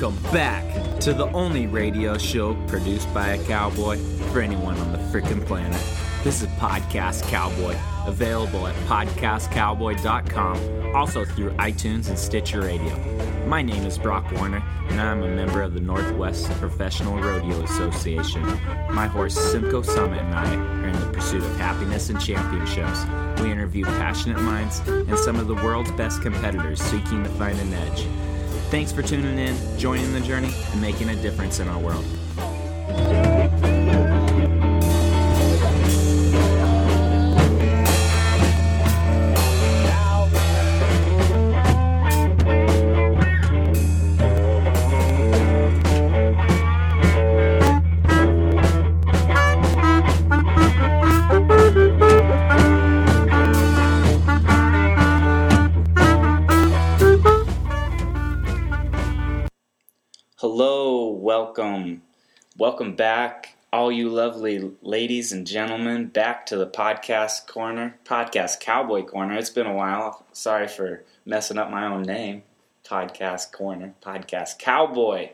Welcome back to the only radio show produced by a cowboy for anyone on the freaking planet. This is Podcast Cowboy, available at podcastcowboy.com, also through iTunes and Stitcher Radio. My name is Brock Warner, and I'm a member of the Northwest Professional Rodeo Association. My horse Simcoe Summit and I are in the pursuit of happiness and championships. We interview passionate minds and some of the world's best competitors seeking to find an edge. Thanks for tuning in, joining the journey, and making a difference in our world. Welcome back, all you lovely ladies and gentlemen, back to the podcast corner, podcast cowboy corner. It's been a while. Sorry for messing up my own name. Podcast corner, podcast cowboy.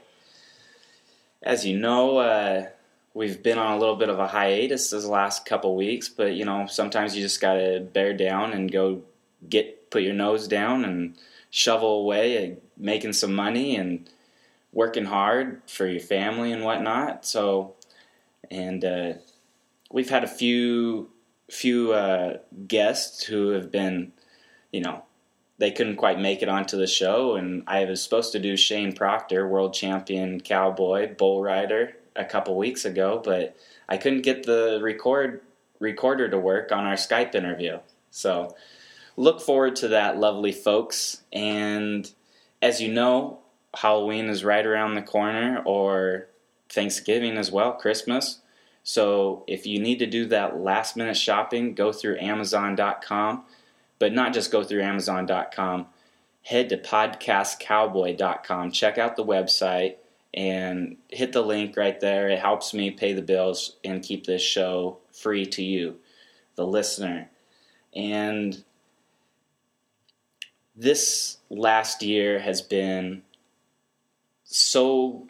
As you know, uh, we've been on a little bit of a hiatus this last couple weeks, but you know, sometimes you just got to bear down and go get, put your nose down and shovel away at making some money and working hard for your family and whatnot. So, and uh, we've had a few few uh, guests who have been, you know, they couldn't quite make it onto the show, and I was supposed to do Shane Proctor, world champion cowboy bull rider, a couple weeks ago, but I couldn't get the record recorder to work on our Skype interview. So, look forward to that, lovely folks. And as you know, Halloween is right around the corner, or Thanksgiving as well, Christmas. So if you need to do that last minute shopping, go through Amazon.com, but not just go through Amazon.com. Head to podcastcowboy.com, check out the website, and hit the link right there. It helps me pay the bills and keep this show free to you, the listener. And this last year has been so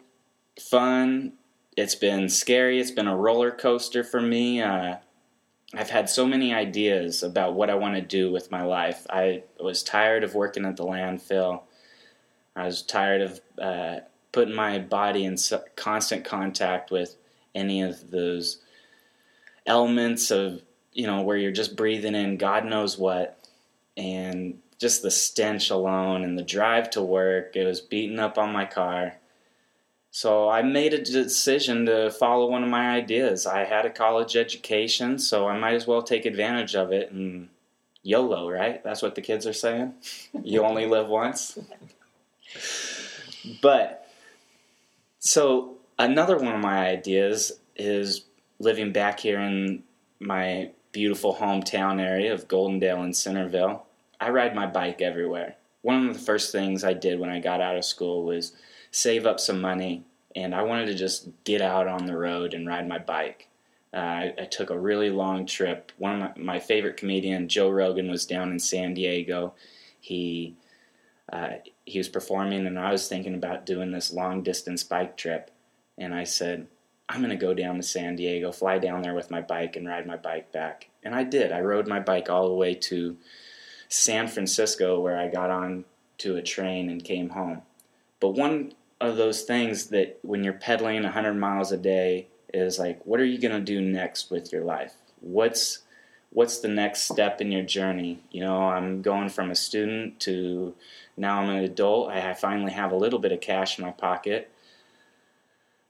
fun. It's been scary. It's been a roller coaster for me. Uh, I've had so many ideas about what I want to do with my life. I was tired of working at the landfill. I was tired of uh, putting my body in constant contact with any of those elements of, you know, where you're just breathing in God knows what. And just the stench alone and the drive to work, it was beating up on my car. So I made a decision to follow one of my ideas. I had a college education, so I might as well take advantage of it and YOLO, right? That's what the kids are saying. you only live once. but so another one of my ideas is living back here in my beautiful hometown area of Goldendale and Centerville. I ride my bike everywhere. One of the first things I did when I got out of school was save up some money, and I wanted to just get out on the road and ride my bike. Uh, I, I, took a really long trip. One of my, my, favorite comedian, Joe Rogan, was down in San Diego. He uh, he was performing, and I was thinking about doing this long distance bike trip. And I said, I'm going to go down to San Diego, fly down there with my bike, and ride my bike back. And I did. I rode my bike all the way to San Francisco, where I got on to a train and came home. But one of those things that when you're pedaling 100 miles a day is like, what are you going to do next with your life? What's what's the next step in your journey? You know, I'm going from a student to now I'm an adult. I finally have a little bit of cash in my pocket.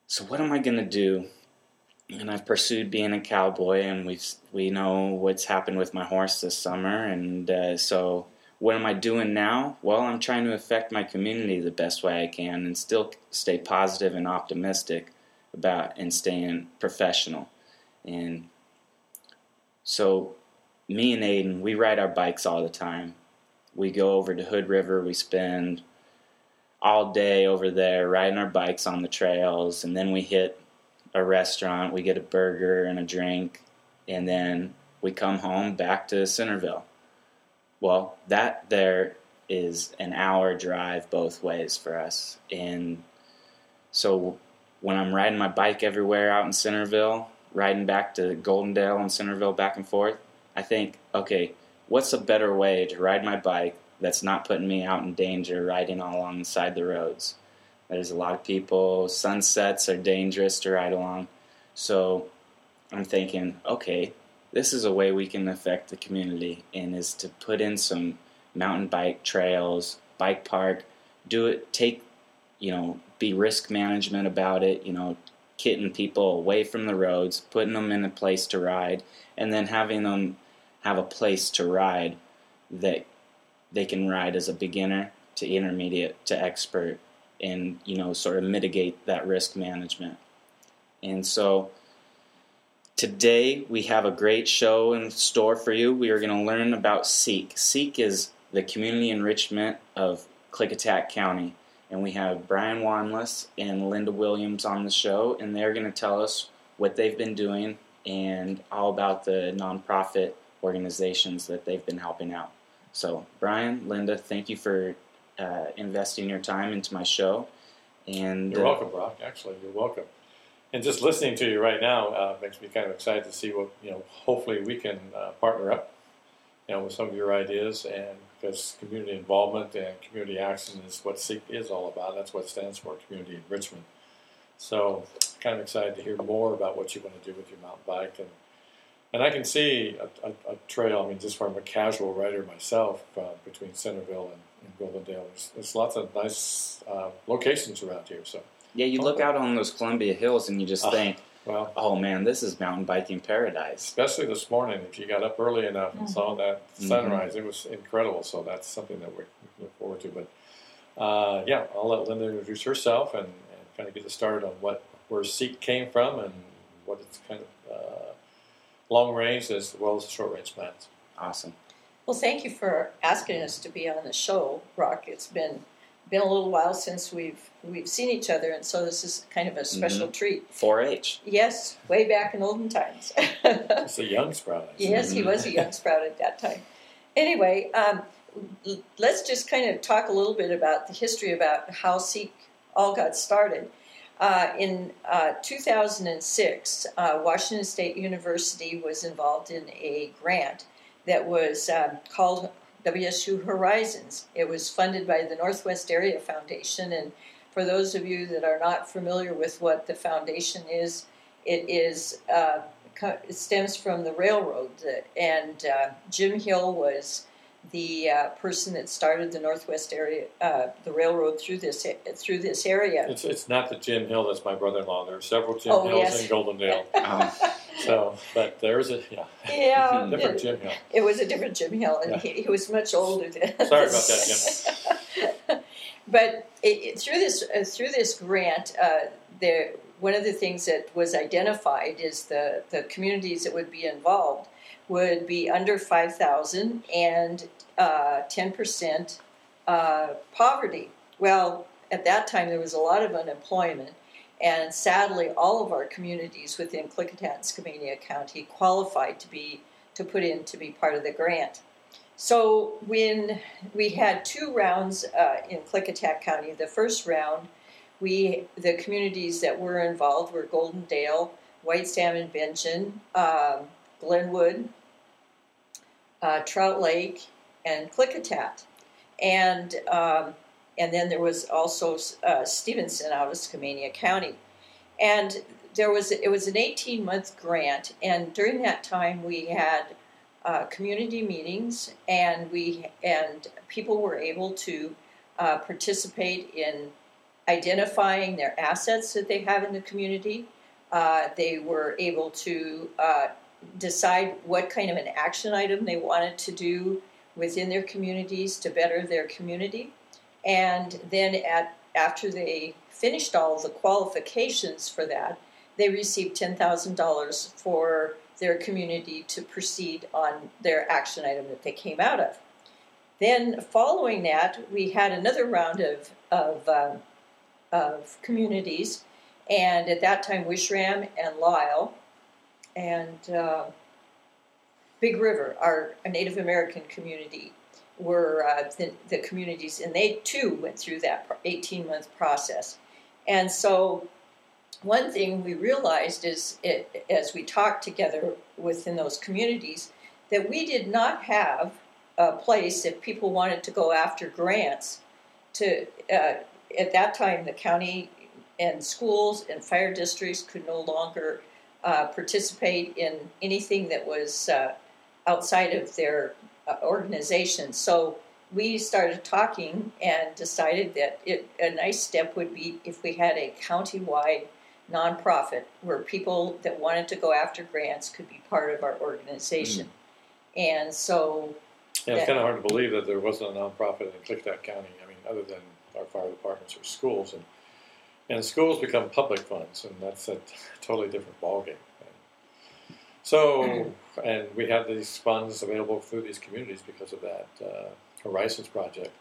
So what am I going to do? And I've pursued being a cowboy, and we we know what's happened with my horse this summer, and uh, so what am I doing now? Well, I'm trying to affect my community the best way I can and still stay positive and optimistic about and staying professional. And so, me and Aiden, we ride our bikes all the time. We go over to Hood River, we spend all day over there riding our bikes on the trails, and then we hit a restaurant, we get a burger and a drink, and then we come home back to Centerville well, that there is an hour drive both ways for us. And So when I'm riding my bike everywhere out in Centerville, riding back to Goldendale and Centerville back and forth, I think, okay, what's a better way to ride my bike that's not putting me out in danger riding all alongside the roads? There's a lot of people, sunsets are dangerous to ride along. So I'm thinking, okay, this is a way we can affect the community and is to put in some mountain bike trails, bike park, do it, take, you know, be risk management about it, you know, getting people away from the roads, putting them in a place to ride, and then having them have a place to ride that they can ride as a beginner to intermediate to expert and, you know, sort of mitigate that risk management. And so today we have a great show in store for you. We are going to learn about SEEK. SEEK is the community enrichment of Klickitat County and we have Brian Wanless and Linda Williams on the show, and they're going to tell us what they've been doing and all about the nonprofit organizations that they've been helping out. So, Brian, Linda, thank you for uh, investing your time into my show. And you're uh, welcome, Brock. Actually, you're welcome. And just listening to you right now uh, makes me kind of excited to see what you know. Hopefully, we can uh, partner up, you know, with some of your ideas and because community involvement and community action is what SEEK is all about. That's what it stands for, community enrichment. So, kind of excited to hear more about what you want to do with your mountain bike, and and I can see a, a, a trail. I mean, just from a casual rider myself, uh, between Centerville and, and Goldendale, there's, there's lots of nice uh, locations around here. So, yeah, you look out on those Columbia Hills and you just uh, think, well, oh man, this is mountain biking paradise. Especially this morning, if you got up early enough and saw that mm-hmm. sunrise, mm-hmm. it was incredible. So that's something that we look forward to. But uh, yeah, I'll let Linda introduce herself and, and, kind of get us started on what where Seek came from and what it's kind of uh, long range as well as short range plans. Awesome. Well, thank you for asking us to be on the show, Brock. It's been been a little while since we've we've seen each other, and so this is kind of a special mm-hmm. treat. 4-H. Yes, way back in olden times. it's a young sprout. Yes, he was a young sprout at that time. Anyway, um, let's just kind of talk a little bit about the history about how Seek all got started. Uh, in uh, 2006, uh, Washington State University was involved in a grant that was um, called WSU Horizons. It was funded by the Northwest Area Foundation, and for those of you that are not familiar with what the foundation is, it is uh, it stems from the railroad, and uh, Jim Hill was the uh, person that started the Northwest area, uh, the railroad through this through this area. It's, it's not the Jim Hill that's my brother-in-law. There are several Jim oh, Hills yes. in Goldendale. um, so, but there's a yeah, yeah different it, Jim Hill. It was a different Jim Hill, and yeah. he, he, was much older than. Sorry about that, Jim. but it, it, through this uh, through this grant, uh, there one of the things that was identified is the the communities that would be involved would be under 5,000 and uh, 10% uh, poverty. Well, at that time, there was a lot of unemployment, and sadly, all of our communities within Klickitat and Skamania County qualified to be to put in to be part of the grant. So when we had two rounds uh, in Klickitat County, the first round, we the communities that were involved were Goldendale, White Salmon, Bingen, um, Glenwood, uh, Trout Lake, and Klickitat. And, um, and then there was also uh, Stevenson out of Skamania County. And there was it was an 18 month grant, and during that time we had uh, community meetings, and we and people were able to uh, participate in identifying their assets that they have in the community. Uh, they were able to uh, decide what kind of an action item they wanted to do within their communities to better their community. And then at after they finished all the qualifications for that, they received $10,000 for their community to proceed on their action item that they came out of. Then, following that, we had another round of, of, um, of communities, and at that time, Wishram and Lyle and uh, Big River, our Native American community, were uh, the, the, communities, and they too went through that 18 month process. And so, one thing we realized is, it, as we talked together within those communities, that we did not have a place if people wanted to go after grants. To uh, at that time, the county and schools and fire districts could no longer uh, participate in anything that was uh, outside of their uh, organization. So we started talking and decided that it, a nice step would be if we had a county-wide nonprofit where people that wanted to go after grants could be part of our organization. Mm. And so. Yeah, it's kind of hard to believe that there wasn't a nonprofit in Klickitat County. I mean, other than our fire departments or schools, and and schools become public funds, and that's a totally different ballgame. So, and we had these funds available through these communities because of that uh, Horizons project.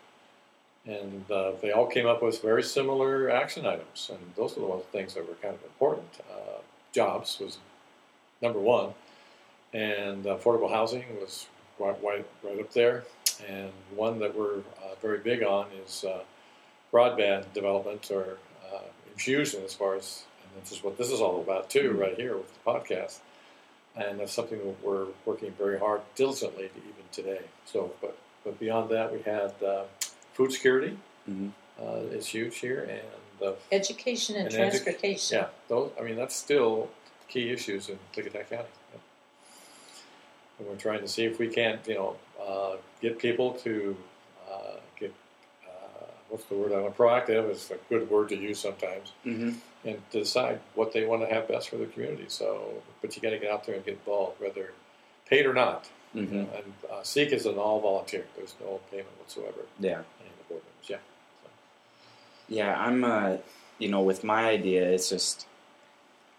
And uh, they all came up with very similar action items, and those are the things that were kind of important. Uh, jobs was number one, and affordable housing was right, right, right up there. And one that we're uh, very big on is uh, broadband development or uh, infusion, as far as, and this is what this is all about too, mm-hmm. right here with the podcast and that's something that we're working very hard, diligently, to even today. So, but but beyond that, we had uh, food security mm-hmm. uh, is huge here, and education and, and transportation. Edu- yeah, those. I mean, that's still key issues in Klickitat County. Yeah. And we're trying to see if we can't, you know, uh, get people to uh, get uh, what's the word? I'm proactive is a good word to use sometimes. Mm-hmm and to decide what they want to have best for their community. So, but you got to get out there and get involved, whether paid or not. Mm-hmm. and uh, Seek is an all volunteer. There's no payment whatsoever. Yeah. the board members. Yeah. So. Yeah, I'm. Uh, you know, with my idea, it's just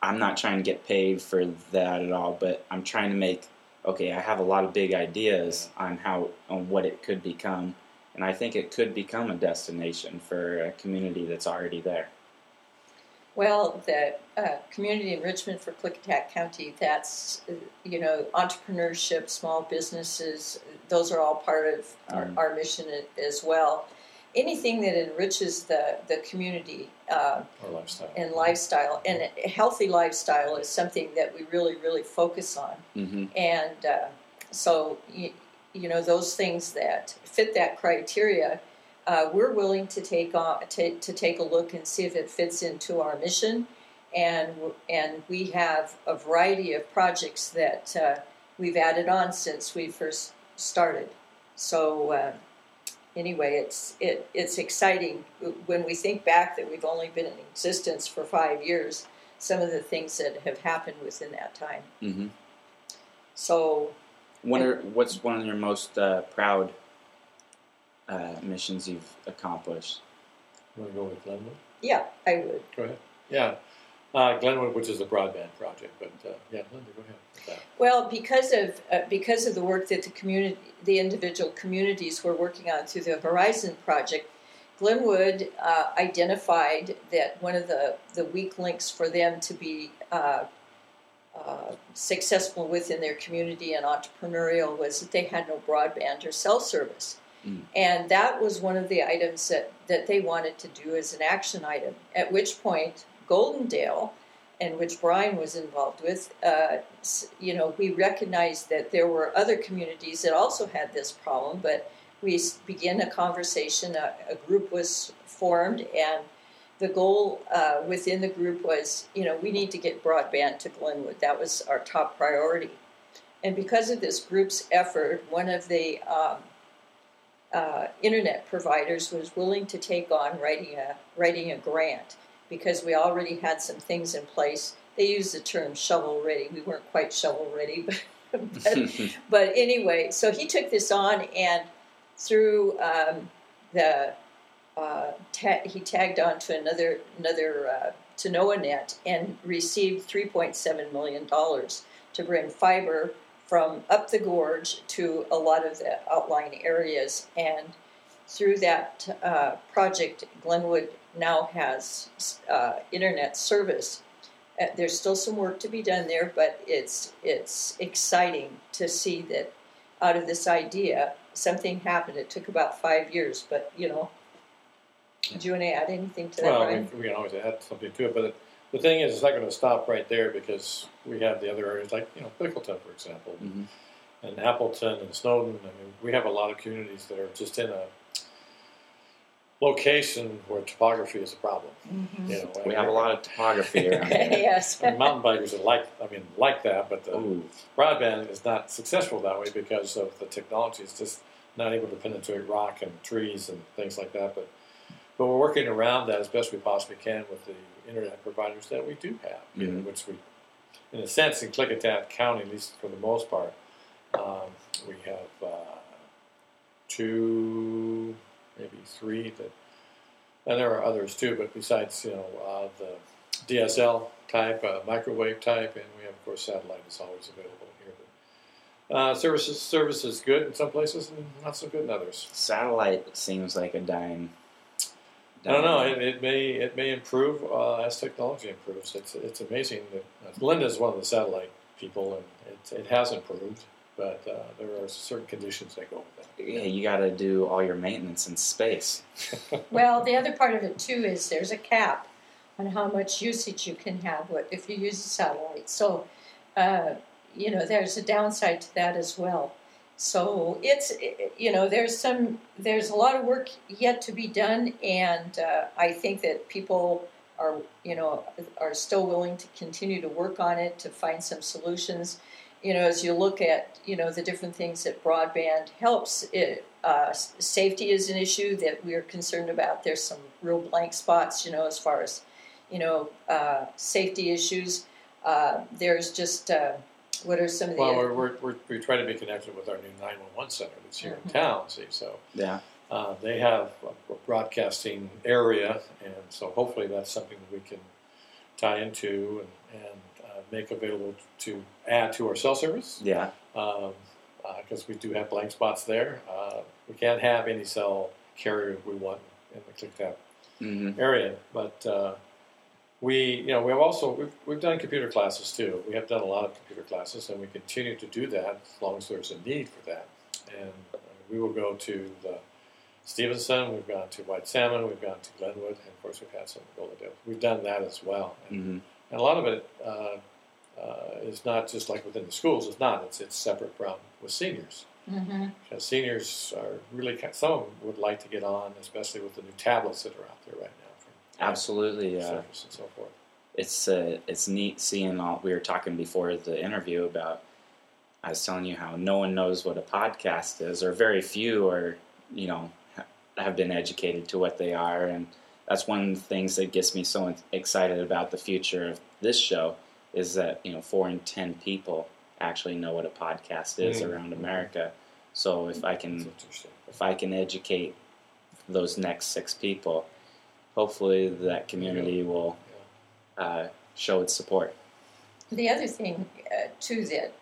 I'm not trying to get paid for that at all, but I'm trying to make. Okay, I have a lot of big ideas yeah. on how on what it could become, and I think it could become a destination for a community that's already there. Well, the uh, community enrichment for Klickitat County, that's, uh, you know, entrepreneurship, small businesses, those are all part of our, mm. our mission as well. Anything that enriches the, the community uh, lifestyle. and lifestyle, and a healthy lifestyle is something that we really, really focus on. Mm-hmm. And uh, so, you, you know, those things that fit that criteria uh, we're willing to take on to, to take a look and see if it fits into our mission, and and we have a variety of projects that uh, we've added on since we first started. So uh, anyway, it's it, it's exciting when we think back that we've only been in existence for five years. Some of the things that have happened within that time. Mm-hmm. So, what are, what's one of your most uh, proud uh, missions you've accomplished? Want to go with Glenwood? Yeah, I would. Go ahead. Yeah. Uh, Glenwood, which is a broadband project, but uh, yeah, Linda, go ahead. Well, because of uh, because of the work that the community, the individual communities were working on through the Horizon project, Glenwood uh, identified that one of the the weak links for them to be uh, successful within their community and entrepreneurial was that they had no broadband or cell service. Mm. And that was one of the items that, that they wanted to do as an action item. At which point, Goldendale, and which Brian was involved with, uh, you know, we recognized that there were other communities that also had this problem, but we began a conversation. A, a group was formed, and the goal uh, within the group was, you know, we need to get broadband to Glenwood. That was our top priority. And because of this group's effort, one of the um, uh, internet providers was willing to take on writing a writing a grant because we already had some things in place. They used the term shovel ready. We weren't quite shovel ready, but but, but, anyway, so he took this on and through um, the uh, ta- he tagged on to another another uh, NoaNet and received 3.7 million dollars to bring fiber from up the gorge to a lot of the outlying areas. And through that uh, project, Glenwood now has uh, internet service. Uh, there's still some work to be done there, but it's it's exciting to see that out of this idea, something happened. It took about five years, but you know, Do you want to add anything to that, Well, Brian? we, we can always add something to it, but the thing is, it's not going to stop right there because we have the other areas like you know Pickleton, for example, hmm and Appleton and Snowden. I mean, we have a lot of communities that are just in a location where topography is a problem. Mhm. You know, We have a lot of topography around here. yes. And mountain bikers are like, I mean, like that, but the Ooh, broadband is not successful that way because of the technology. It's just not able to penetrate rock and trees and things like that. But but we're working around that as best we possibly can with the internet providers that we do have, you know, Mhm. which we, in a sense, in Klickitat County, at least for the most part, um, we have uh, two, maybe three that, and there are others too. But besides, you know, uh, the DSL type, uh, microwave type, and we have, of course, satellite is always available here. But, uh, services service is good in some places and not so good in others. satellite seems like a dying. I don't know. It, it may it may improve uh, as technology improves. It's it's amazing that uh, Linda is one of the satellite people, and it, it has improved. But uh, there are certain conditions that go with that. Yeah, you got to do all your maintenance in space. Well, the other part of it too is there's a cap on how much usage you can have if you use a satellite. So, uh, you know, there's a downside to that as well. So it's you know there's some there's a lot of work yet to be done, and uh, I think that people are you know are still willing to continue to work on it to find some solutions. You know, as you look at you know the different things that broadband helps, it, uh, safety is an issue that we're concerned about. There's some real blank spots, you know, as far as you know uh, safety issues. Uh, there's just uh, what are some of the Well, we're, we're, we're, we try to be connected with our new 911 center that's here in town. See, so Yeah. uh, they have a broadcasting area, and so hopefully that's something that we can tie into and, and uh, make available to add to our cell service. Yeah. because we do have blank spots there. Uh, we can't have any cell carrier we want in the Klickitat hmm area, but uh, we, you know, we have also we've, we've done computer classes too. We have done a lot of computer classes, and we continue to do that as long as there's a need for that. And uh, we will go to the Stevenson, we've gone to White Salmon, we've gone to Glenwood, and of course we've had some Goldendale. We've done that as well, and, hmm and a lot of it uh, uh, is not just like within the schools. It's not. It's it's separate from with seniors. Mhm. Because seniors are really, ki- some of them would like to get on, especially with the new tablets that are out there right now. Absolutely. Uh, Surface and so forth. it's uh, it's neat seeing all. We were talking before the interview about. I was telling you how no one knows what a podcast is, or very few or you know, ha- have been educated to what they are, and that's one of the things that gets me so excited about the future of this show is that you know four in ten people actually know what a podcast is Mm. around America. So if I can if I can educate those next six people, hopefully that community will uh, show its support. The other thing uh, too that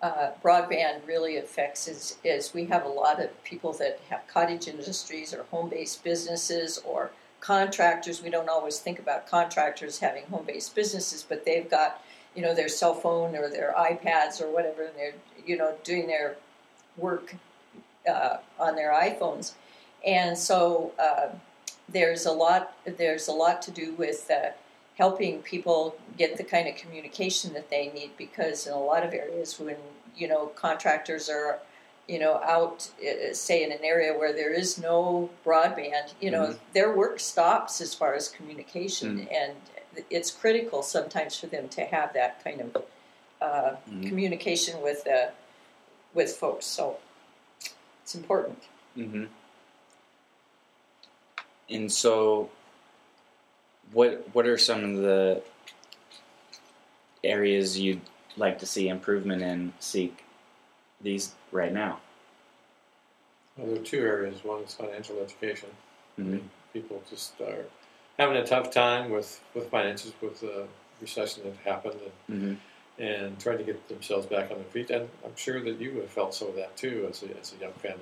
uh, broadband really affects is is we have a lot of people that have cottage industries or home based businesses or contractors. We don't always think about contractors having home based businesses, but they've got you know their cell phone or their iPads or whatever, and they're you know doing their work uh, on their iPhones, and so uh, there's a lot there's a lot to do with. Uh, helping people get the kind of communication that they need because in a lot of areas when you know contractors are you know out uh, say in an area where there is no broadband you know Mhm. their work stops as far as communication and it's critical sometimes for them to have that kind of uh, Mhm. communication with uh, with folks so it's important Mm-hmm. And so, what what are some of the areas you'd like to see improvement in Seek these right now? Well, there are two areas. One is financial education. Mhm. People just are having a tough time with, with finances, with the recession that happened, and, Mm-hmm. and trying to get themselves back on their feet. And I'm sure that you have felt some of that too as a, as a young family.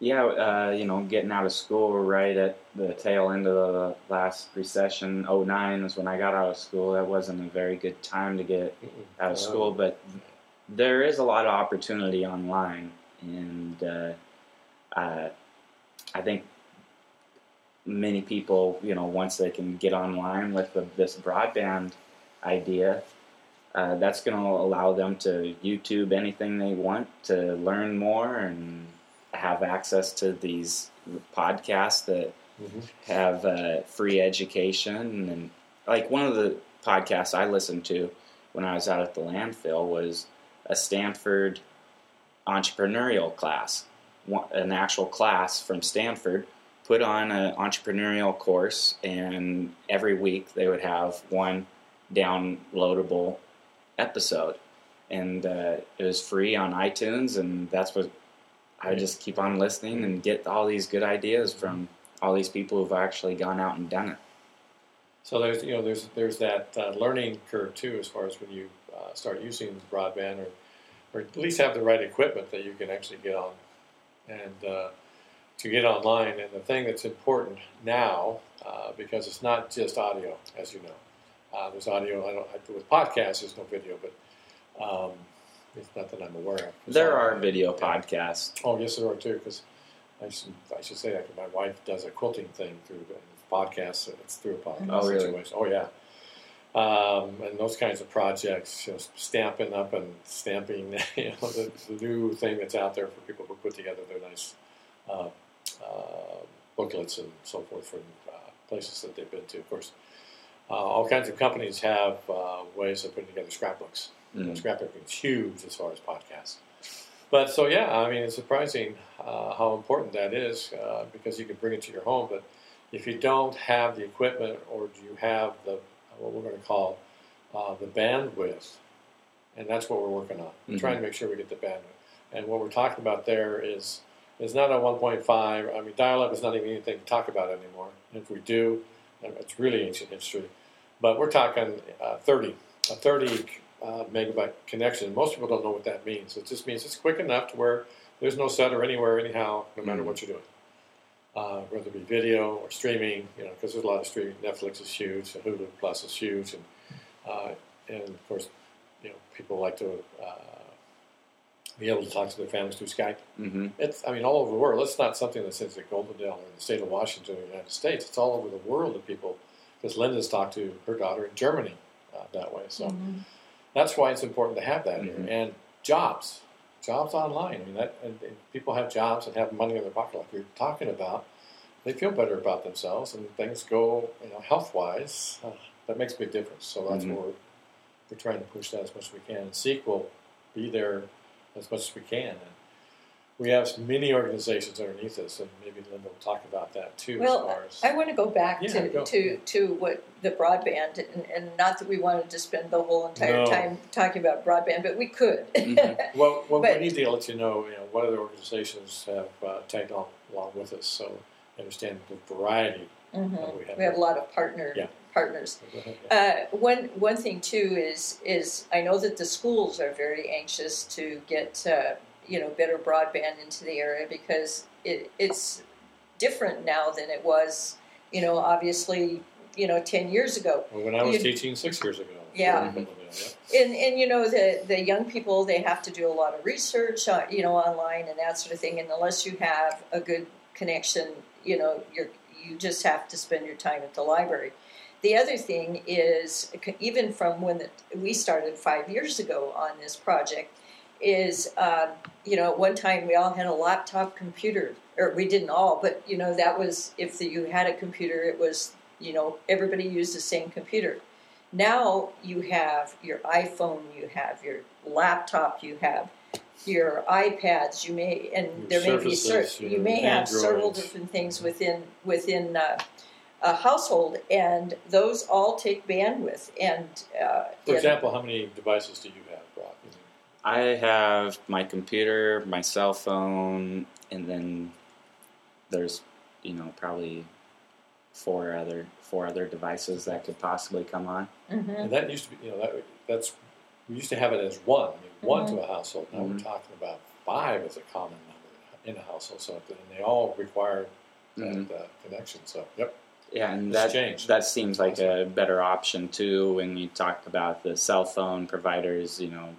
Yeah, uh, you know, getting out of school right at the tail end of the last recession, 09 is when I got out of school. That wasn't a very good time to get out of school, but there is a lot of opportunity online, and uh, uh, I think many people, you know, once they can get online with the, this broadband idea, uh, that's going to allow them to YouTube anything they want to learn more and have access to these podcasts that Mhm. have uh, free education. And like one of the podcasts I listened to when I was out at the landfill was a Stanford entrepreneurial class, an actual class from Stanford put on an entrepreneurial course, and every week they would have one downloadable episode, and uh, it was free on iTunes, and that's what I just keep on listening and get all these good ideas from all these people who've actually gone out and done it. So there's you know there's there's that uh, learning curve too as far as when you uh, start using broadband or or at least have the right equipment that you can actually get on and uh, to get online. And the thing that's important now uh, because it's not just audio, as you know. Uh, there's audio. I don't I, with podcasts. There's no video, but um, it's not that I'm aware of. There So- are video podcasts. Oh, yes, there are too. Because I should I should say that 'cause my wife does a quilting thing through podcasts. podcast. It's through a podcast Oh, really? situation. Oh, yeah. Um, and those kinds of projects, you know, stamping up and stamping, you know, the, the new thing that's out there for people who put together their nice uh, uh, booklets and so forth from uh, places that they've been to. Of course, uh, all kinds of companies have uh, ways of putting together scrapbooks. Mm. Scrapbooking is huge as far as podcasts. But so yeah, I mean, it's surprising uh, how important that is uh, because you can bring it to your home. But if you don't have the equipment, or do you have the what we're going to call uh, the bandwidth, and that's what we're working on. We're Mhm. trying to make sure we get the bandwidth. And what we're talking about there is is not a 1.5. I mean, dial-up is not even anything to talk about anymore. If we do, it's really ancient history. But we're talking uh, 30, a 30 uh, megabyte connection. Most people don't know what that means. It just means it's quick enough to where there's no setter anywhere, anyhow, no matter Mhm. what you're doing. Uh, whether it be video or streaming, you know, because there's a lot of streaming. Netflix is huge, and Hulu Plus is huge, and uh, and of course, you know, people like to uh, be able to talk to their families through Skype. hmm It's, I mean, all over the world. It's not something that says at Goldendale or in the state of Washington or the United States. It's all over the world that people, because Linda's talked to her daughter in Germany uh, that way. So that's why it's important to have that Mhm. here. And jobs, jobs online. I mean, that and, and people have jobs and have money in their pocket, like you're talking about. They feel better about themselves, and things go, you know, health wise. Uh, that makes a big difference. So that's Mhm. what we're, we're trying to push that as much as we can. And Seek will be there as much as we can. And we have many organizations underneath us, and maybe Linda will talk about that too. Well, as far as I want to go back Yeah, to, go. to, to what the broadband, and, and not that we wanted to spend the whole entire No. time talking about broadband, but we could. Mhm. Well, well But- we need to let you know, you know, what other organizations have uh, tagged on along with us, so you understand the variety. Mhm. that we have. We have a lot of partner Yeah. partners. Go ahead, yeah. Uh, one one thing too is is I know that the schools are very anxious to get uh, you know better broadband into the area because it, it's different now than it was you know obviously you know ten years ago. Well, when I was you- teaching six years ago. Yeah. yeah. And and you know the the young people they have to do a lot of research uh, you know online and that sort of thing and unless you have a good connection you know you're you just have to spend your time at the library. The other thing is even from when the, we started five years ago on this project is um, you know at one time we all had a laptop computer or we didn't all but you know that was if the, you had a computer it was you know everybody used the same computer now you have your iPhone, you have your laptop, you have your iPads. You may and Your there may be cer- Surfaces, you may have several different things within within uh, a household, and those all take bandwidth. And uh, For example, how many devices do you? I have my computer, my cell phone, and then there's, you know, probably four other four other devices that could possibly come on. Mhm. And that used to be, you know, that that's we used to have it as one, I mean, one Mhm. to a household. Now we're Mhm. talking about five as a common number in a household. So and they all require that Mhm. uh, connection. So yep. Yeah, and It's that changed. that seems like a better option too when you talk about the cell phone providers. You know,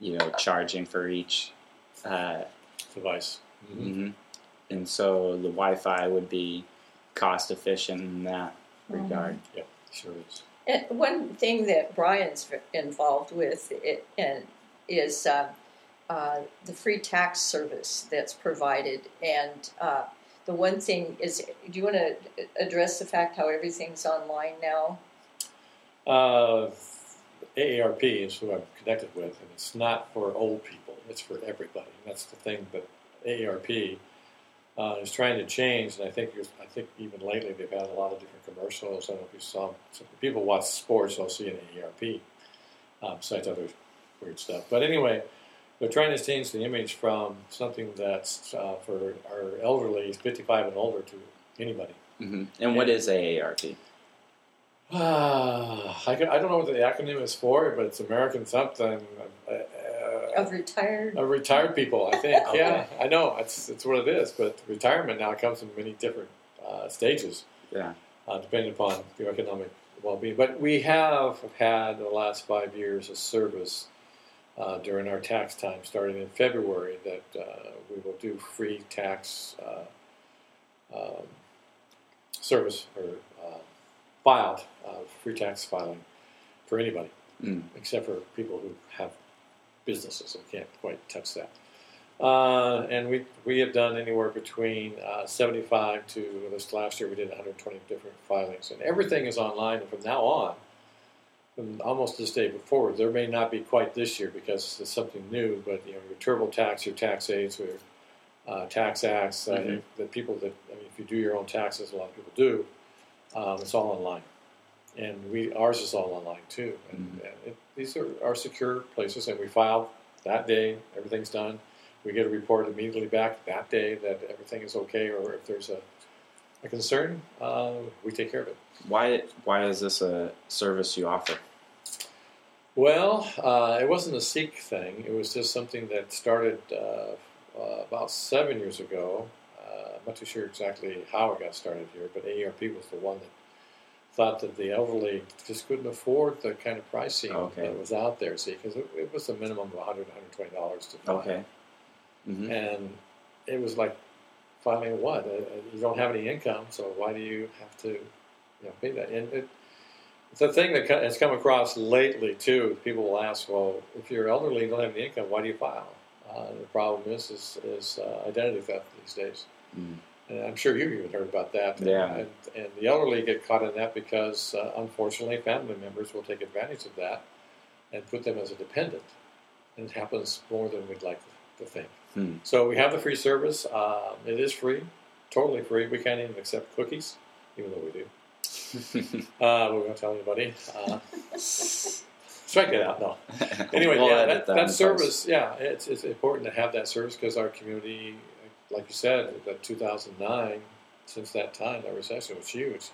you know, charging for each. Uh, Device. mhm. And so the Wi-Fi would be cost efficient in that regard. Yeah, sure is. And one thing that Brian's involved with it, and is uh, uh, the free tax service that's provided. And uh, the one thing is, do you want to address the fact how everything's online now? AARP is who I'm connected with, and it's not for old people; it's for everybody. And that's the thing that AARP uh, is trying to change. And I think I think even lately they've had a lot of different commercials. I don't know if you saw. So if people watch sports, they'll see an AARP um, besides other weird stuff. But anyway, they're trying to change the image from something that's uh, for our elderly, 55 and older, to anybody. hmm And what is AARP? Ah, I, can, I don't know what the acronym is for, but it's American something. Uh, Of retired? of retired people, I think. Okay. Yeah, I know. It's, it's what it is. But retirement now comes in many different uh, stages, Yeah. uh, depending upon your economic well being. But we have had the last five years of service uh, during our tax time, starting in February, that uh, we will do free tax uh, um, service or uh, filed uh, free tax filing for anybody, Mm. except for people who have businesses and can't quite touch that. Uh, and we we have done anywhere between uh, 75 to this last year we did 120 different filings, and everything is online. And from now on, from almost this day forward, there may not be quite this year because it's something new. But you know, your TurboTax, your tax aids, your uh, tax acts, Mhm. the people that I mean, if you do your own taxes, a lot of people do. Um, it's all online, and we ours is all online too. And, Mhm. and it, these are, are secure places, and we file that day. Everything's done. We get a report immediately back that day that everything is okay, or if there's a, a concern, uh, we take care of it. Why why is this a service you offer? Well, uh, it wasn't a Seek thing. It was just something that started uh, uh, about seven years ago. I'm not too sure exactly how it got started here, but AARP was the one that thought that the elderly just couldn't afford the kind of pricing Okay. that was out there. See, because it, it was a minimum of 100 $120 to file. Okay. hmm And it was like filing what? Uh, uh, you don't have any income, so why do you have to you know, pay that? And it, it's a thing that has come across lately too. People will ask, "Well, if you're elderly and don't have any income, why do you file?" Uh, the problem is is, is uh, identity theft these days, Mm. and I'm sure you've even heard about that. Yeah. And, and the elderly get caught in that because, uh, unfortunately, family members will take advantage of that and put them as a dependent. And it happens more than we'd like to think. Hmm. So we have the free service. Um, it is free, totally free. We can't even accept cookies, even though we do. Uh, we won't tell anybody. Uh, strike it out. No. Anyway, We'll yeah, edit that, that service, yeah, it's, it's important to have that service because our community, like you said, that 2009, since that time, that recession was huge.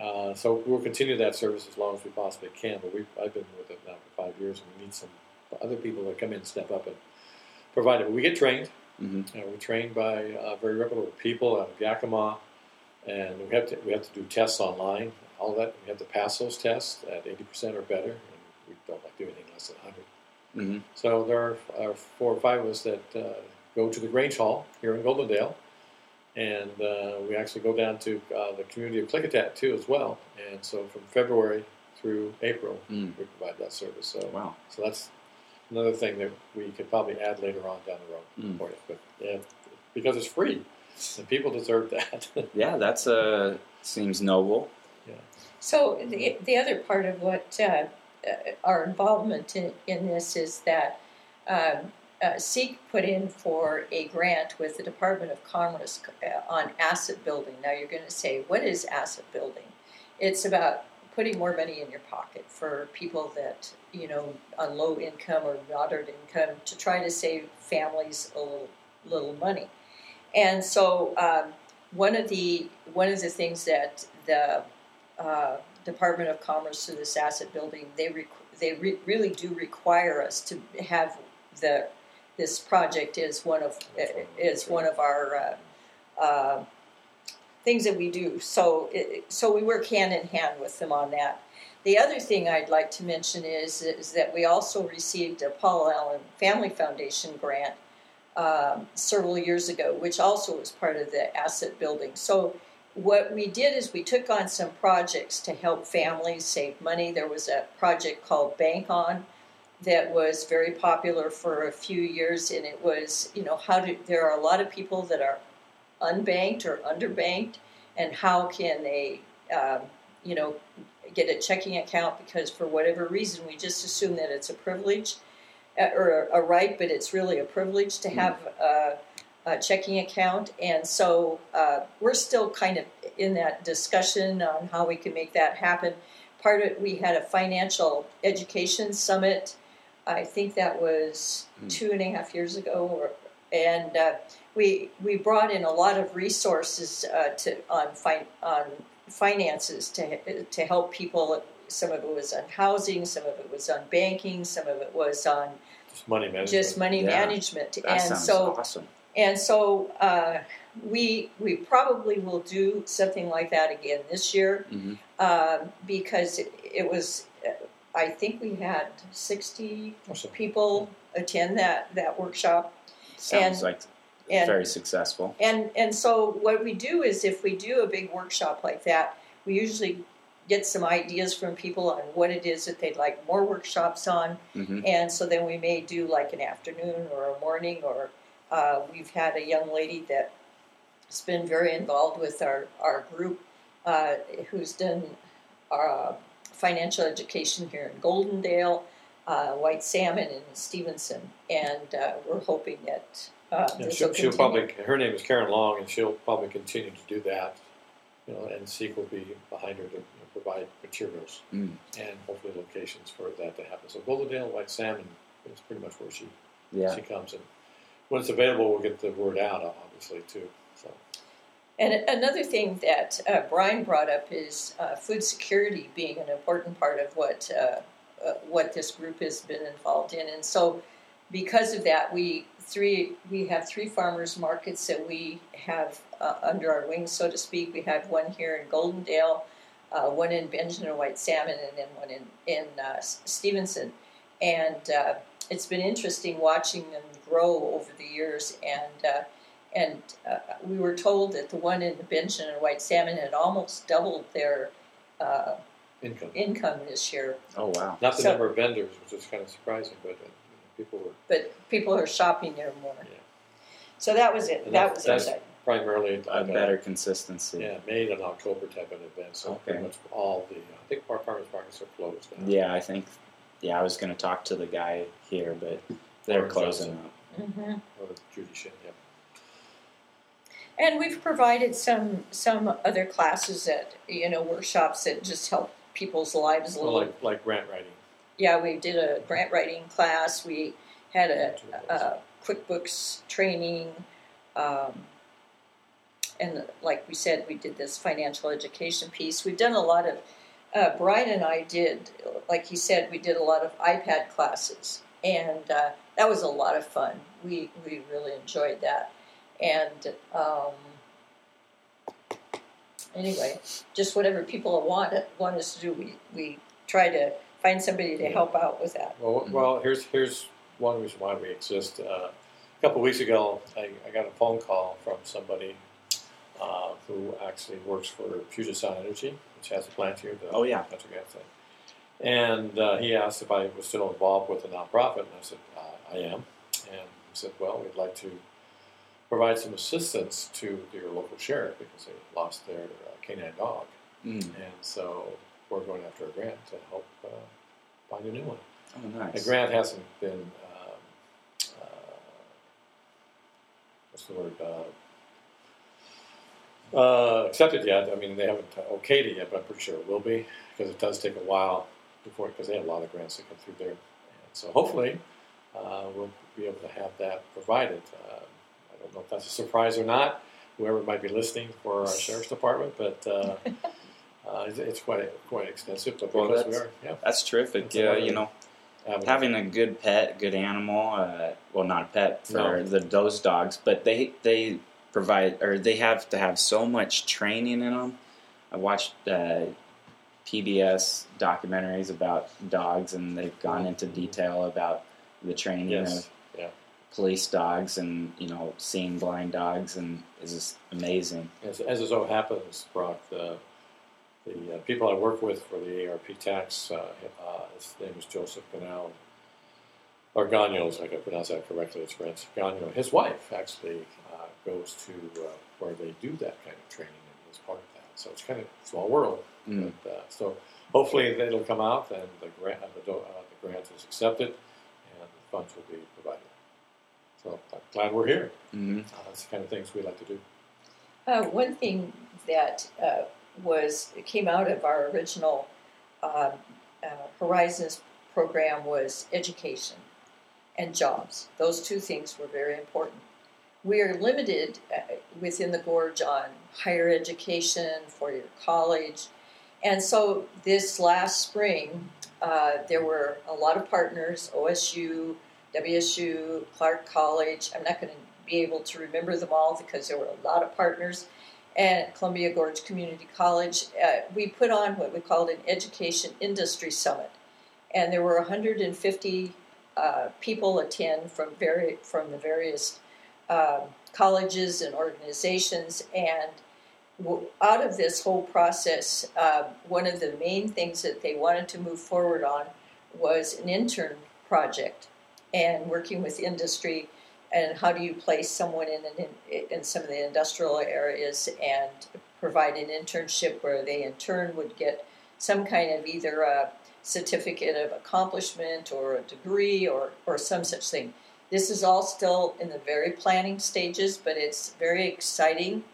Uh, so we'll continue that service as long as we possibly can. But we I've been with it now for five years, and we need some other people that come in and step up and provide it. But we get trained. hmm Uh, we're trained by uh, very reputable people out of Yakima, and we have to we have to do tests online. All that we have to pass those tests at eighty percent or better, and we don't like doing anything less than hundred. hmm So there are, are four or five of us that uh, go to the Grange Hall here in Goldendale, and uh, we actually go down to uh, the community of Klickitat too as well. And so from February through April, Mm. we provide that service. So Wow. so that's another thing that we could probably add later on down the road Mm. for you. But yeah, because it's free, and people deserve that. Yeah, that's a seems noble. Yeah. So the, the other part of what uh, uh, our involvement in, in this is that um, uh, Seek put in for a grant with the Department of Commerce uh, on asset building. Now you're going to say, what is asset building? It's about putting more money in your pocket for people that you know on low income or moderate income to try to save families a little little money. And so um, one of the one of the things that the uh, Department of Commerce through this asset building, they they re- really do require us to have the this project is one of That's one of them, is one of our uh, uh, things that we do. So it, so we work hand in hand with them on that. The other thing I'd like to mention is is that we also received a Paul Allen Family Foundation grant um, several years ago, which also was part of the asset building. So what we did is we took on some projects to help families save money. There was a project called Bank On that was very popular for a few years, and it was, you know, how do there are a lot of people that are unbanked or underbanked, and how can they, um, you know, get a checking account because for whatever reason we just assume that it's a privilege uh, or a right, but it's really a privilege to have a, a checking account, and so uh, we're still kind of in that discussion on how we can make that happen. Part of we had a financial education summit. I think that was Mm. two and a half years ago, or, and uh, we we brought in a lot of resources uh, to on fin- on finances to to help people. Some of it was on housing, some of it was on banking, some of it was on Just money management. just money Yeah. management. That and sounds so awesome. and so uh, we we probably will do something like that again this year hmm um, because it, it was. I think we had sixty Awesome. people attend that that workshop, Sounds And- like and very successful. and and so what we do is if we do a big workshop like that, we usually get some ideas from people on what it is that they'd like more workshops on, hmm and so then we may do like an afternoon or a morning, or uh, we've had a young lady that's been very involved with our our group, uh, who's done uh, financial education here in Goldendale. Uh, white salmon in Stevenson, and uh, we're hoping that uh, Yeah, this she'll, will she'll probably. Her name is Karen Long, and she'll probably continue to do that. You know, and Seek will be behind her to you know, provide materials Mm. and hopefully locations for that to happen. So Goldendale White Salmon is pretty much where she Yeah. she comes, and when it's available, we'll get the word out, obviously too. And another thing that uh, Brian brought up is uh, food security being an important part of what uh, uh, what this group has been involved in, and so because of that, we three we have three farmers markets that we have uh, under our wings, so to speak. We have one here in Goldendale, uh, one in Bingen White Salmon, and then one in in Stevenson, and it's been interesting watching them grow over the years and. Uh, and uh, we were told that the one in the Bingen and White Salmon had almost doubled their uh, income, income this year. Oh wow. not the So- number of vendors, which is kind of surprising, but uh, people were But people are shopping there more. Yeah. So that was it. And that that- was that's- exciting. primarily A like better consistency. Yeah, May and October type of event. So Okay. pretty much all the I think our farmers markets are closed now. Yeah, I think. Yeah, I was going to talk to the guy here, but they're Or closing Johnson. up. hmm Or Judy Shin, yeah. And we've provided some some other classes that you know workshops that just help people's lives a Well, little. like like grant writing. yeah, we did a grant writing class. We had a, a QuickBooks training, um, and like we said, we did this financial education piece. We've done a lot of. Uh, Brian and I did, like he said, we did a lot of iPad classes, and uh, that was a lot of fun. We we really enjoyed that, and um, anyway, just whatever people want want us to do, we we try to find somebody to Yeah. help out with that. Well, Mhm. well, here's here's one reason why we exist. Uh, a couple of weeks ago, I, I got a phone call from somebody uh, who actually works for Puget Sound Energy, which has a plant here. The Oh, yeah. natural gas thing. And uh, he asked if I was still involved with the nonprofit, and I said uh, I am. And he said, well, we'd like to provide some assistance to your local sheriff because they lost their uh, canine dog. Mm. And so we're going after a grant to help uh, find a new one. Oh, nice. The grant hasn't been, um, uh, what's the word, uh, uh, accepted yet. I mean, they haven't okayed it yet, but I'm pretty sure it will be because it does take a while before, because they have a lot of grants that come through there. And so hopefully uh, we'll be able to have that provided. Um, I don't know if that's a surprise or not, whoever might be listening for our sheriff's department, but uh, uh, it's, it's quite quite extensive. But Well, because we that's- are, yeah, That's terrific. That's Yeah, you know, having- having a good pet, good animal. Uh, well, not a pet for No. the those dogs, but they they provide or they have to have so much training in them. I watched uh, PBS documentaries about dogs, and they've gone into detail about the training Yes. of. Police dogs and you know seeing blind dogs and is just amazing. As, as it so happens, Brock, the, the uh, people I work with for the AARP tax, uh, uh, his name is Joseph Ganal, or Gagnos, I can pronounce that correctly, it's French. Gagno, his wife actually uh, goes to uh, where they do that kind of training and is part of that. So it's kind of a small world. Mm. But, uh, so hopefully it'll come out and the grant, the, uh, the grant is accepted and the funds will be provided. So I'm glad we're here. hmm Uh, that's the kind of things we like to do. Uh, one thing that uh, was came out of our original um, uh, Horizons program was education and jobs. Those two things were very important. We are limited uh, within the gorge on higher education for your college, and so this last spring uh, there were a lot of partners: OSU, WSU, Clark College. I'm not going to be able to remember them all because there were a lot of partners. And Columbia Gorge Community College, uh, we put on what we called an education industry summit, and there were 150 uh, people attend from very from the various um colleges and organizations. And out of this whole process, uh, one of the main things that they wanted to move forward on was an intern project and working with industry and how do you place someone in in, in some of the industrial areas and provide an internship where they in turn would get some kind of either a certificate of accomplishment or a degree or, or some such thing. This is all still in the very planning stages, but it's very exciting,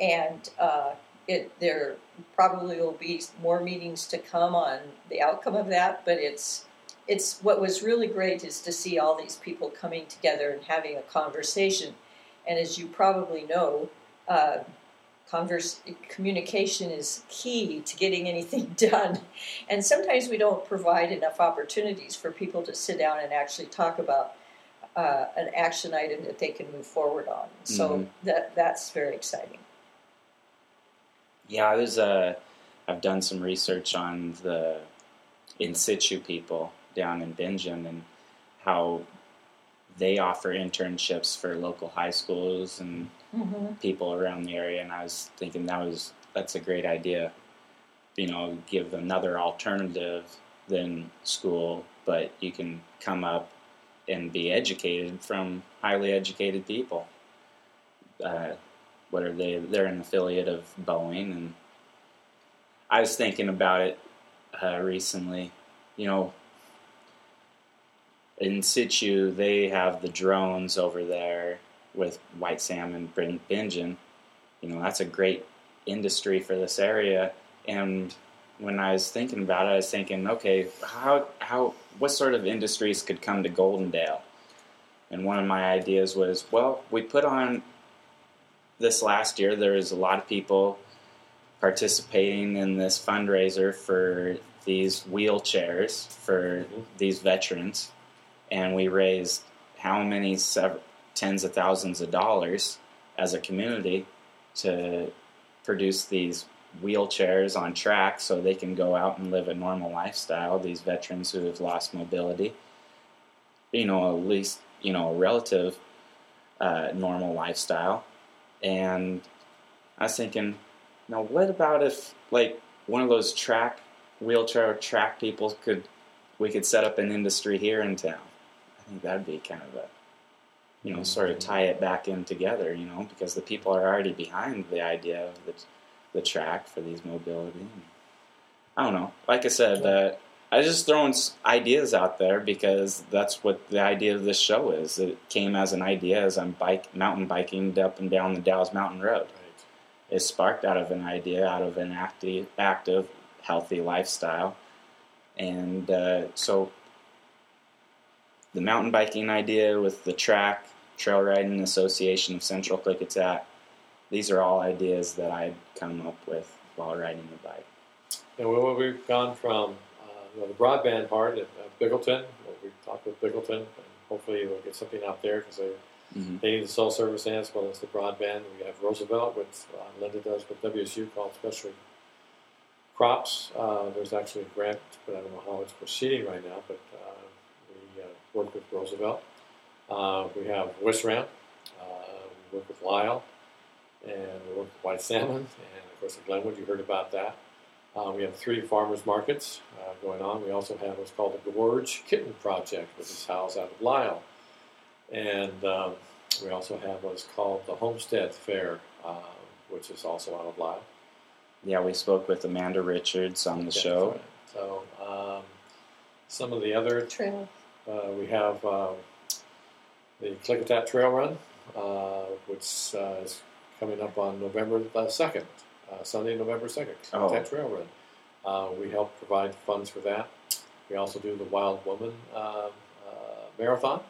and uh, it there probably will be more meetings to come on the outcome of that. But it's it's what was really great is to see all these people coming together and having a conversation. And as you probably know, uh, converse, communication is key to getting anything done. And sometimes we don't provide enough opportunities for people to sit down and actually talk about uh, an action item that they can move forward on. So Mhm. that that's very exciting. Yeah, I was. Uh, I've done some research on the Insitu people down in Bingen and how they offer internships for local high schools and Mm-hmm. people around the area. And I was thinking that was that's a great idea. You know, give another alternative than school, but you can come up and be educated from highly educated people. Uh, what are they? They're an affiliate of Boeing, and I was thinking about it uh, recently. You know, Insitu, they have the drones over there with white salmon, bring bingen. You know, that's a great industry for this area. And when I was thinking about it, I was thinking, okay, how how what sort of industries could come to Goldendale? And one of my ideas was, well, we put on this last year. There was a lot of people participating in this fundraiser for these wheelchairs for mm-hmm. these veterans, and we raised how many sev- tens of thousands of dollars as a community to produce these wheelchairs on track so they can go out and live a normal lifestyle. These veterans who have lost mobility, you know, at least you know a relative uh, normal lifestyle. And I was thinking, now what about if like one of those track wheelchair track people could we could set up an industry here in town? I think that'd be kind of a you know sort of tie it back in together. You know because the people are already behind the idea of the the track for these mobility. I don't know. Like I said, uh, I was just throwing ideas out there because that's what the idea of this show is. It came as an idea as I'm bike mountain biking up and down the Dalles Mountain Road. Right. It sparked out of an idea, out of an active, active, healthy lifestyle, and uh, so the mountain biking idea with the track trail riding association of Central Klickitat. These are all ideas that I'd come up with while riding the bike. And we, we've gone from uh, you know, the broadband part at, at Bickleton. We talked with Bickleton, and hopefully we'll get something out there because they, Mm-hmm. they need the cell service and as well as the broadband. We have Roosevelt, which uh, Linda does with WSU called Specialty Crops. Uh, there's actually a grant, but I don't know how it's proceeding right now, but uh, we uh, work with Roosevelt. Uh, we have Wishram. Uh, we work with Lyle, and we work with White Salmon, and of course, at Glenwood, you heard about that. Uh, we have three farmers markets uh, going on. We also have what's called the Gorge Kitten Project, which is housed out of Lyle. And um, we also have what's called the Homestead Fair, uh, which is also out of Lyle. Yeah, we spoke with Amanda Richards on the That's show. right. So um, some of the other, Trail. Uh, we have um, the Klickitat Trail Run, uh, which uh, is coming up on November the 2nd, uh, Sunday, November 2nd, Oh. Klickitat Trail Run. Uh, we help provide funds for that. We also do the Wild Woman Marathon,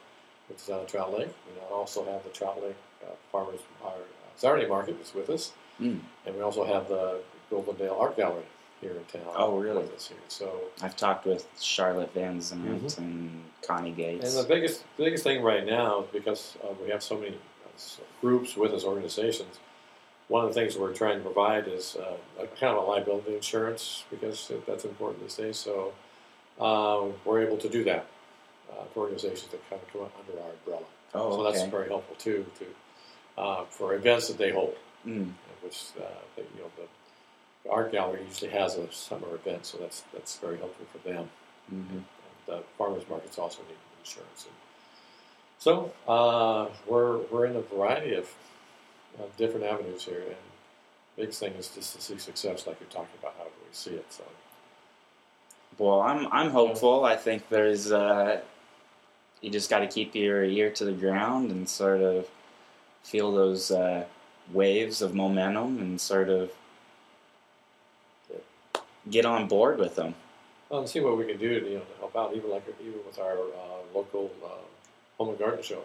which is on Trout Lake. We also have the Trout Lake uh, Farmers our, Saturday Market is with us. Mm. And we also have the Goldendale Art Gallery here in town. Oh, really? Here. So, I've talked with Charlotte Van Zandt Mhm. and Connie Gates. and the biggest biggest thing right now, because uh, we have so many uh, groups with us, organizations. One of the things we're trying to provide is uh, a kind of a liability insurance because that's important these days. So uh, we're able to do that uh, for organizations that kind of come under our umbrella. oh, So okay. that's very helpful too, to uh, for events that they hold. Mm. which uh, the, you know the, the art gallery usually has a summer event, so that's that's very helpful for them. hmm And the farmers markets also need insurance. And so uh, we're we're in a variety of, of different avenues here, and the biggest thing is just to see success, like you're talking about. How do we see it? So Well, I'm I'm hopeful. I think there's uh, you just got to keep your ear to the ground and sort of feel those uh, waves of momentum and sort of get on board with them. well, and see what we can do to you know to help out, even like even with our uh, local uh, home and garden show.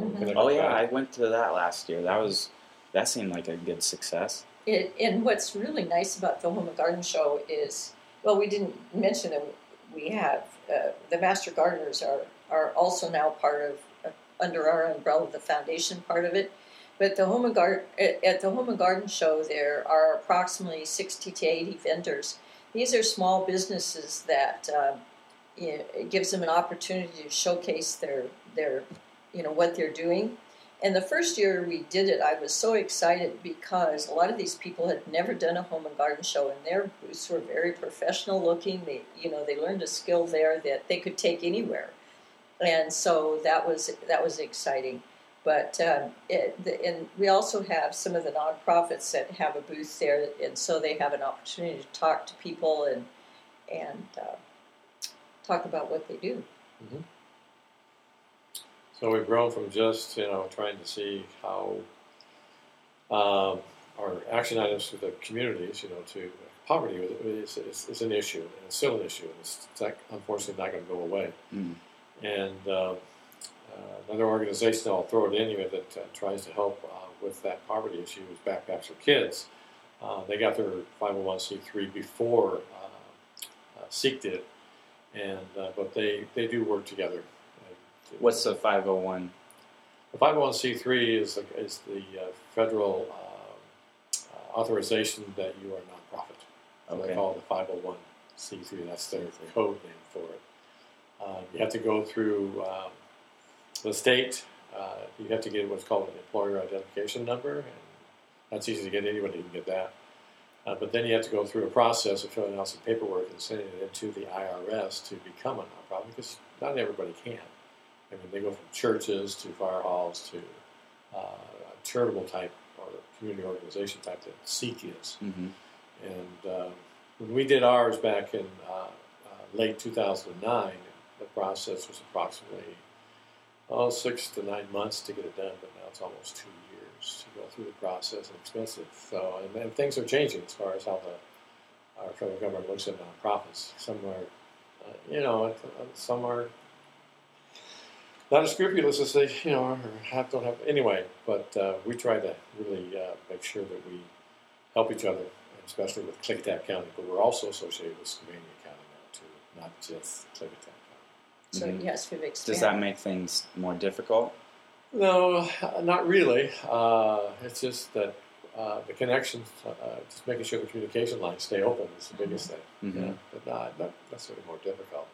Mhm. Oh yeah, that. I went to that last year. That was that seemed like a good success. It, and what's really nice about the Home and Garden Show is, well, we didn't mention it. We have uh, the Master Gardeners are are also now part of uh, under our umbrella, the foundation part of it. But the Home and Garden at, the Home and Garden Show, there are approximately sixty to eighty vendors. These are small businesses that um, know, it gives them an opportunity to showcase their their you know what they're doing. And the first year we did it, I was so excited because a lot of these people had never done a home and garden show, and their booths were very professional looking. They, you know, they learned a skill there that they could take anywhere, and so that was that was exciting. But um, it, the, and we also have some of the nonprofits that have a booth there, and so they have an opportunity to talk to people and and uh, talk about what they do. So we've grown from just you know trying to see how um, our action items for the communities, you know, to poverty is, is, is an issue and it's still an issue and it's, it's like, unfortunately not going to go away. Mm. And uh, another organization I'll throw it in here that uh, tries to help uh, with that poverty issue is Backpacks for Kids. Uh, they got their 501c3 before uh, uh, Seek did, and uh, but they, they do work together. uh, What's the 501? the 501c3 is, the- is the uh, federal uh, uh, authorization that you are a nonprofit. So Okay. They call it the 501c3. That's their code name for it. Uh, you have to go through um, the state. Uh, you have to get what's called an employer identification number, and that's easy to get. Anybody can get that. Uh, but then you have to go through a process of filling out some paperwork and sending it into the IRS to become a nonprofit because not everybody can. I mean, they go from churches to fire halls to uh, charitable type or community organization type that Seek is. Mm-hmm. And uh, when we did ours back in uh, uh, late 2009, the process was approximately oh, six to nine months to get it done, but now it's almost two years to go through the process and expensive. So, and, and things are changing as far as how the our federal government looks at nonprofits. Some are, uh, you know, some are not as scrupulous as they, you know, or have, don't have. Anyway, but uh, we try to really uh, make sure that we help each other, especially with Klickitat County. But we're also associated with Skamania County now too, not just Klickitat. So Mhm. yes, we've expanded. Does that make things more difficult? No, not really. Uh, it's just that uh, the connections, uh, just making sure the communication lines stay open is the biggest thing. Mm-hmm. Yeah, but not, not necessarily more difficult.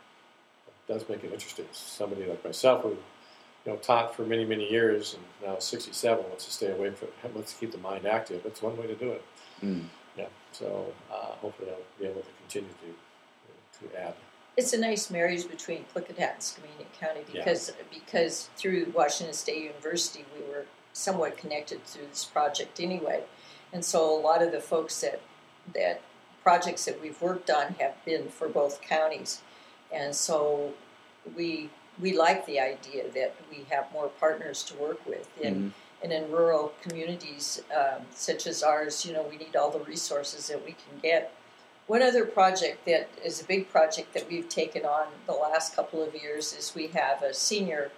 It does make it interesting. Somebody like myself who you know, taught for many, many years, and now 67, wants to stay awake for, wants to keep the mind active. That's one way to do it. Mm. Yeah. So uh, hopefully I'll be able to continue to to add. It's a nice marriage between Klickitat and Skamania County because because through Washington State University we were somewhat connected through this project anyway, and so a lot of the folks that that projects that we've worked on have been for both counties, and so we we like the idea that we have more partners to work with in. Mhm. And in rural communities um, such as ours, you know, we need all the resources that we can get. One other project that is a big project that we've taken on the last couple of years is we have a senior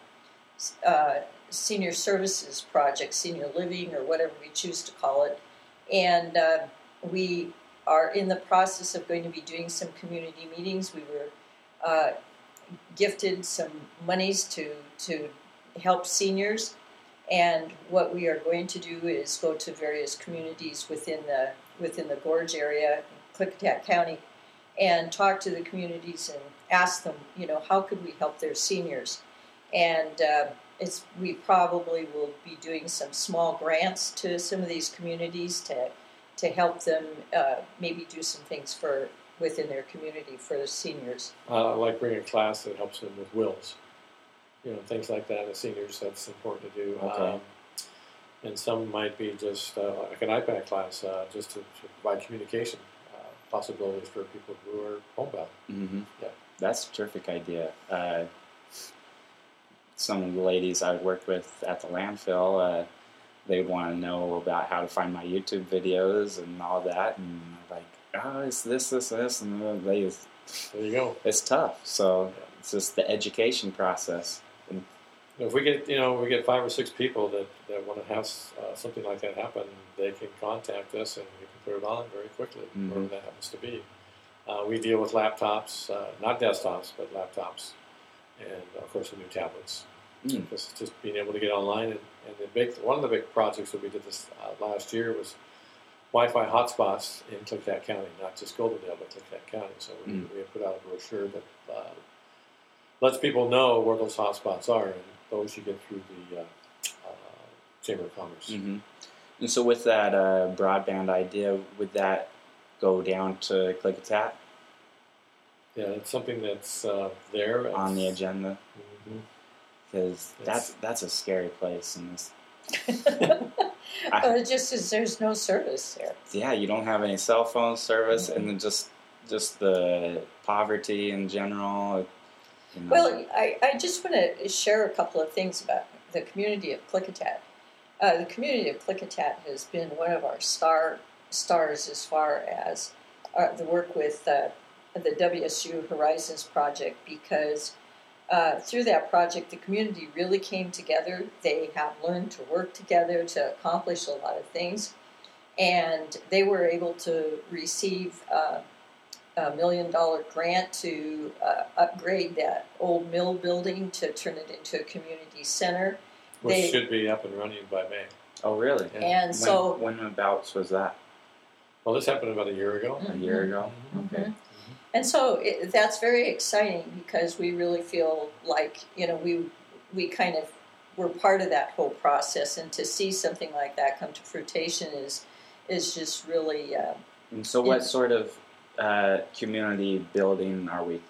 uh, senior services project, senior living, or whatever we choose to call it, and uh, we are in the process of going to be doing some community meetings. We were uh, gifted some monies to to help seniors, and what we are going to do is go to various communities within the within the gorge area, Klickitat County, and talk to the communities and ask them, you know, how could we help their seniors? And uh, it's we probably will be doing some small grants to some of these communities to to help them uh, maybe do some things for within their community for the seniors. Uh, I like bringing a class that helps them with wills, you know, things like that. As seniors, that's important to do. Okay. Um, and some might be just uh, like an iPad class, uh, just to, to provide communication possibilities for people who are homebound. hmm Yeah. That's a terrific idea. Uh, some of the ladies I worked with at the landfill, uh, they want to know about how to find my YouTube videos and all that, and I'm like, oh, it's this, this, this, and they, There you go. it's tough. So it's just the education process. If we get, you know, we get five or six people that, that want to have uh, something like that happen, they can contact us and we can put it very quickly, Mhm. wherever that happens to be. Uh, we deal with laptops, uh, not desktops, but laptops, and of course the new tablets. Mm. Because just being able to get online, and, and the big one of the big projects that we did this uh, last year was Wi-Fi hotspots in Klickitat County, not just Goldendale, but Klickitat County. So we, Mm. we have put out a brochure that uh, lets people know where those hotspots are, and those you get through the uh, uh, Chamber of Commerce. hmm And so, with that uh, broadband idea, would that go down to Klickitat Yeah, it's something that's uh, there on the It's- agenda? Mhm. Because that's that's a scary place. in this, Well, it just is there's no service there. yeah, you don't have any cell phone service, and then just just the poverty in general. You know. Well, I, I just want to share a couple of things about the community of Klickitat. Uh, the community of Klickitat has been one of our star stars as far as uh, the work with uh, the WSU Horizons project because uh, through that project, the community really came together. They have learned to work together to accomplish a lot of things, and they were able to receive. Uh, a million dollar grant to uh, upgrade that old mill building to turn it into a community center. Which They- should be up and running by May. oh, really? Yeah. And when, so, when abouts was that? Well, this happened about a year ago. A year ago. Okay. Mhm. and so it, that's very exciting because we really feel like you know we we kind of were part of that whole process, and to see something like that come to fruition is is just really uh, And so, what Yeah. sort of uh, community building are we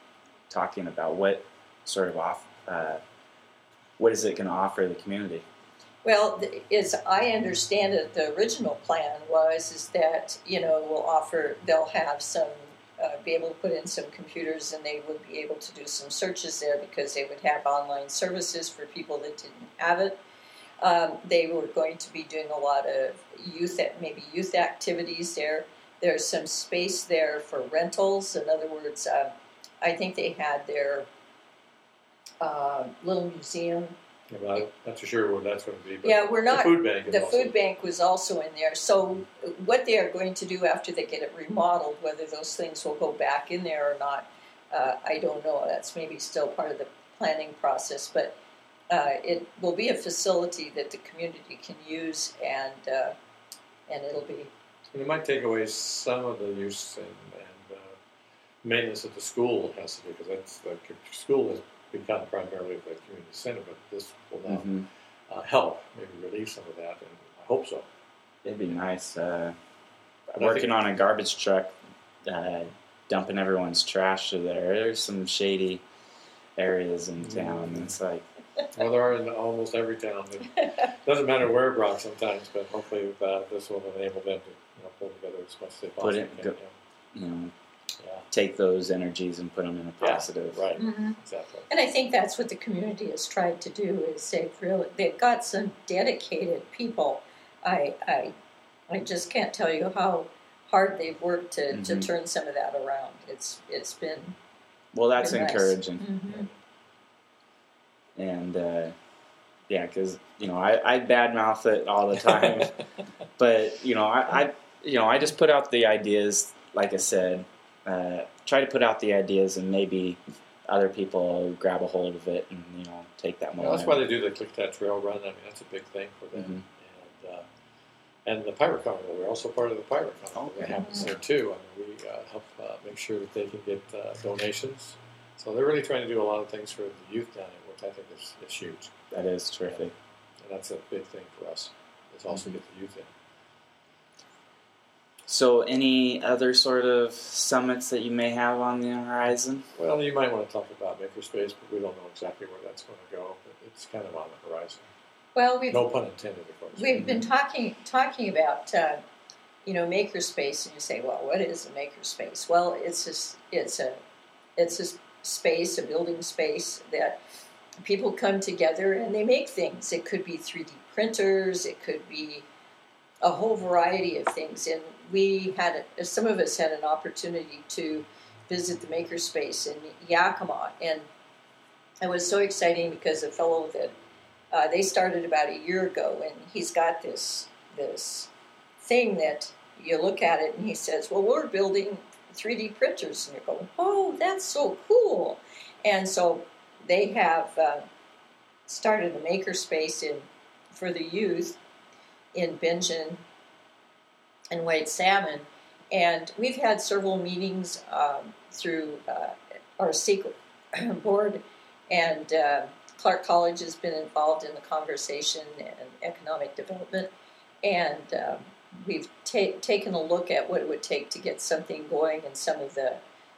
talking about? What sort of off? Uh, what is it going to offer the community? Well, as I understand it, the original plan was is that you know we'll offer they'll have some uh, be able to put in some computers and they would be able to do some searches there because they would have online services for people that didn't have it. Um, they were going to be doing a lot of youth maybe youth activities there. There's some space there for rentals. In other words, uh, I think they had their uh, little museum Yeah, but I'm not too sure where that's going to be. But Yeah, we're not- The food bank. the also- food bank was also in there. So, what they are going to do after they get it remodeled, whether those things will go back in there or not, uh, I don't know. That's maybe still part of the planning process, but uh, it will be a facility that the community can use, and uh, and it'll be And it might take away some of the use and, and uh, maintenance that the school has to do because that's the school is become primarily the community center, but this will now hmm uh, help maybe relieve some of that, and I hope so. It'd be nice. Uh, working on a garbage truck, uh, dumping everyone's trash to there. There's some shady areas in town. Mm. It's like, Well, there are in almost every town. It doesn't matter where Brock sometimes, but hopefully uh, this will enable them to you know, pull together as much as they Put possibly it- can. go- you know, yeah. take those energies and put them in a Yeah, positive. right, Mhm. exactly. And I think that's what the community has tried to do is they've really they've got some dedicated people. I I I just can't tell you how hard they've worked to, to Mhm. turn some of that around. It's it's been Well, that's been nice. encouraging. Mhm. And uh, yeah, because you know, I, I badmouth it all the time, but you know, I, I you know, I just put out the ideas. Like I said, uh, try to put out the ideas, and maybe other people grab a hold of it and you know take that moment. that's why they do the Klickitat Trail Run. I mean, that's a big thing for them. Mhm. And uh, and the Pirate Carnival, we're also part of the Pirate Carnival. Okay. That happens there too. I mean, we uh, help uh, make sure that they can get uh, donations. So they're really trying to do a lot of things for the youth down there, which I think is, is huge. that is terrific. And that's a big thing for us, is also Mhm. get the youth in. So, any other sort of summits that you may have on the horizon? Well, you might want to talk about Makerspace, but we don't know exactly where that's going to go. But it's kind of on the horizon. Well, we've No pun intended, of course. we've been talking talking about uh, you know makerspace, and you say, well, what is a makerspace? Well, it's just it's a it's a space, a building space that people come together and they make things. It could be 3D printers, it could be a whole variety of things. And we had some of us had an opportunity to visit the makerspace in Yakima, and it was so exciting because a fellow that uh, they started about a year ago, and he's got this this thing that you look at it, and he says, "Well, we're building 3D printers," and you go, "Oh, that's so cool!" And so they have uh, started a makerspace in for the youth in Bingen and White Salmon, and we've had several meetings um, through uh, our secret board, and uh, Clark College has been involved in the conversation and economic development, and um, we've ta- taken a look at what it would take to get something going in some of the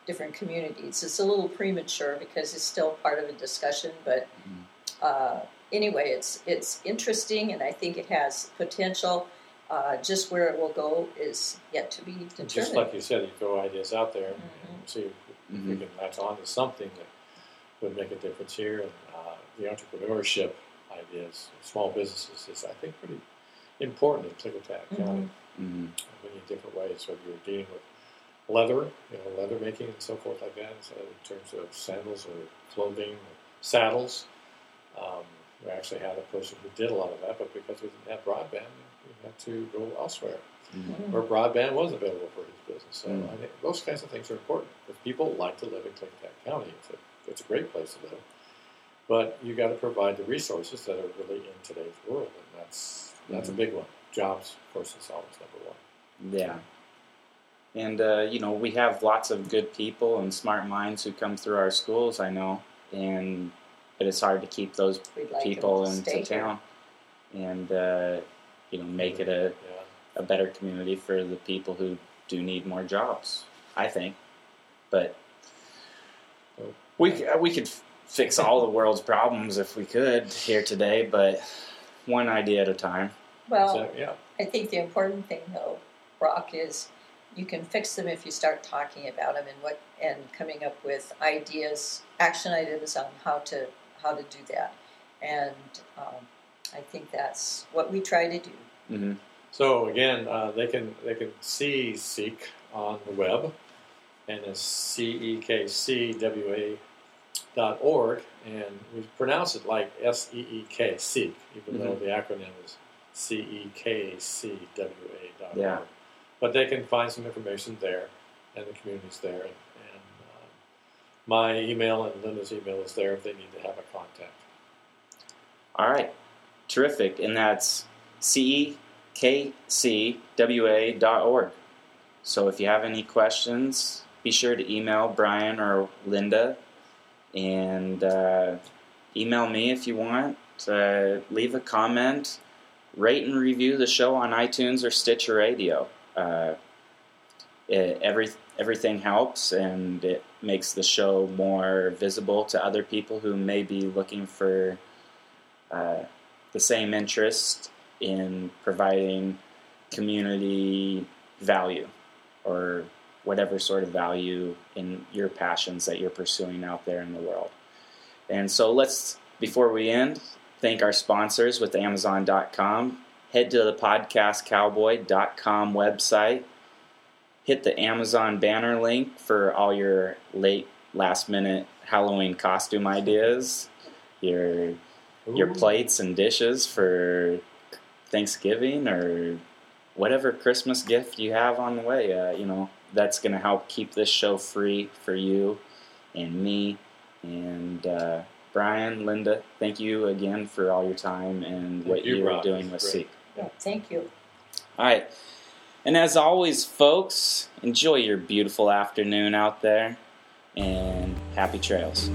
different communities. It's a little premature because it's still part of a discussion, but uh, anyway, it's it's interesting, and I think it has potential. Uh, just where it will go is yet to be determined. Just like you said, you throw ideas out there and Mhm. see if we Mhm. can latch on to something that would make a difference here. And uh, the entrepreneurship ideas, small businesses, is I think pretty important in Klickitat County Mhm. in many different ways. Whether you're dealing with leather, you know, leather making and so forth like that, so in terms of sandals or clothing, or saddles. Um, we actually had a person who did a lot of that, but because we didn't have broadband, we had to go elsewhere Mhm. where broadband was available for his business. So Mm. I think those kinds of things are important If people like to live in Klickitat County. It's a, it's a great place to live. But you got to provide the resources that are really in today's world, and that's that's Mhm. a big one. Jobs, of course, is always number one. Yeah. And, uh, you know, we have lots of good people and smart minds who come through our schools, I know. And, but it's hard to keep those like them people to into stay here. town and, uh, you know, make it a, Yeah. a better community for the people who do need more jobs, I think. But we, we could fix all the world's problems if we could here today, but one idea at a time. Well, So, yeah. I think the important thing, though, Brock, is you can fix them if you start talking about them and what and coming up with ideas, action items on how to how to do that. And um, I think that's what we try to do. hmm So again, uh, they can they can see Seek on the web, and it's c e k c w a dot org, and we pronounce it like S E E K Seek, even though the acronym is C E K C W A dot org. Yeah. org. But they can find some information there, and the community's there, and, and my email and Linda's email is there if they need to have a contact. All right, terrific. And that's c e k c w a dot org. So if you have any questions, be sure to email Brian or Linda, And uh, email me if you want. Uh, leave a comment. Rate and review the show on iTunes or Stitcher Radio. Uh, it, every everything helps, and it makes the show more visible to other people who may be looking for uh, the same interest in providing community value or whatever sort of value in your passions that you're pursuing out there in the world. And so let's, before we end, thank our sponsors with Amazon.com. Head to the podcastcowboy.com website. Hit the Amazon banner link for all your late last minute Halloween costume ideas, your your plates and dishes for Thanksgiving or whatever Christmas gift you have on the way. Uh, you know, that's going to help keep this show free for you and me. And uh, Brian, Linda, thank you again for all your time and what you, you, are doing with Great. Seek. Yeah, thank you. All right. And as always, folks, enjoy your beautiful afternoon out there and happy trails.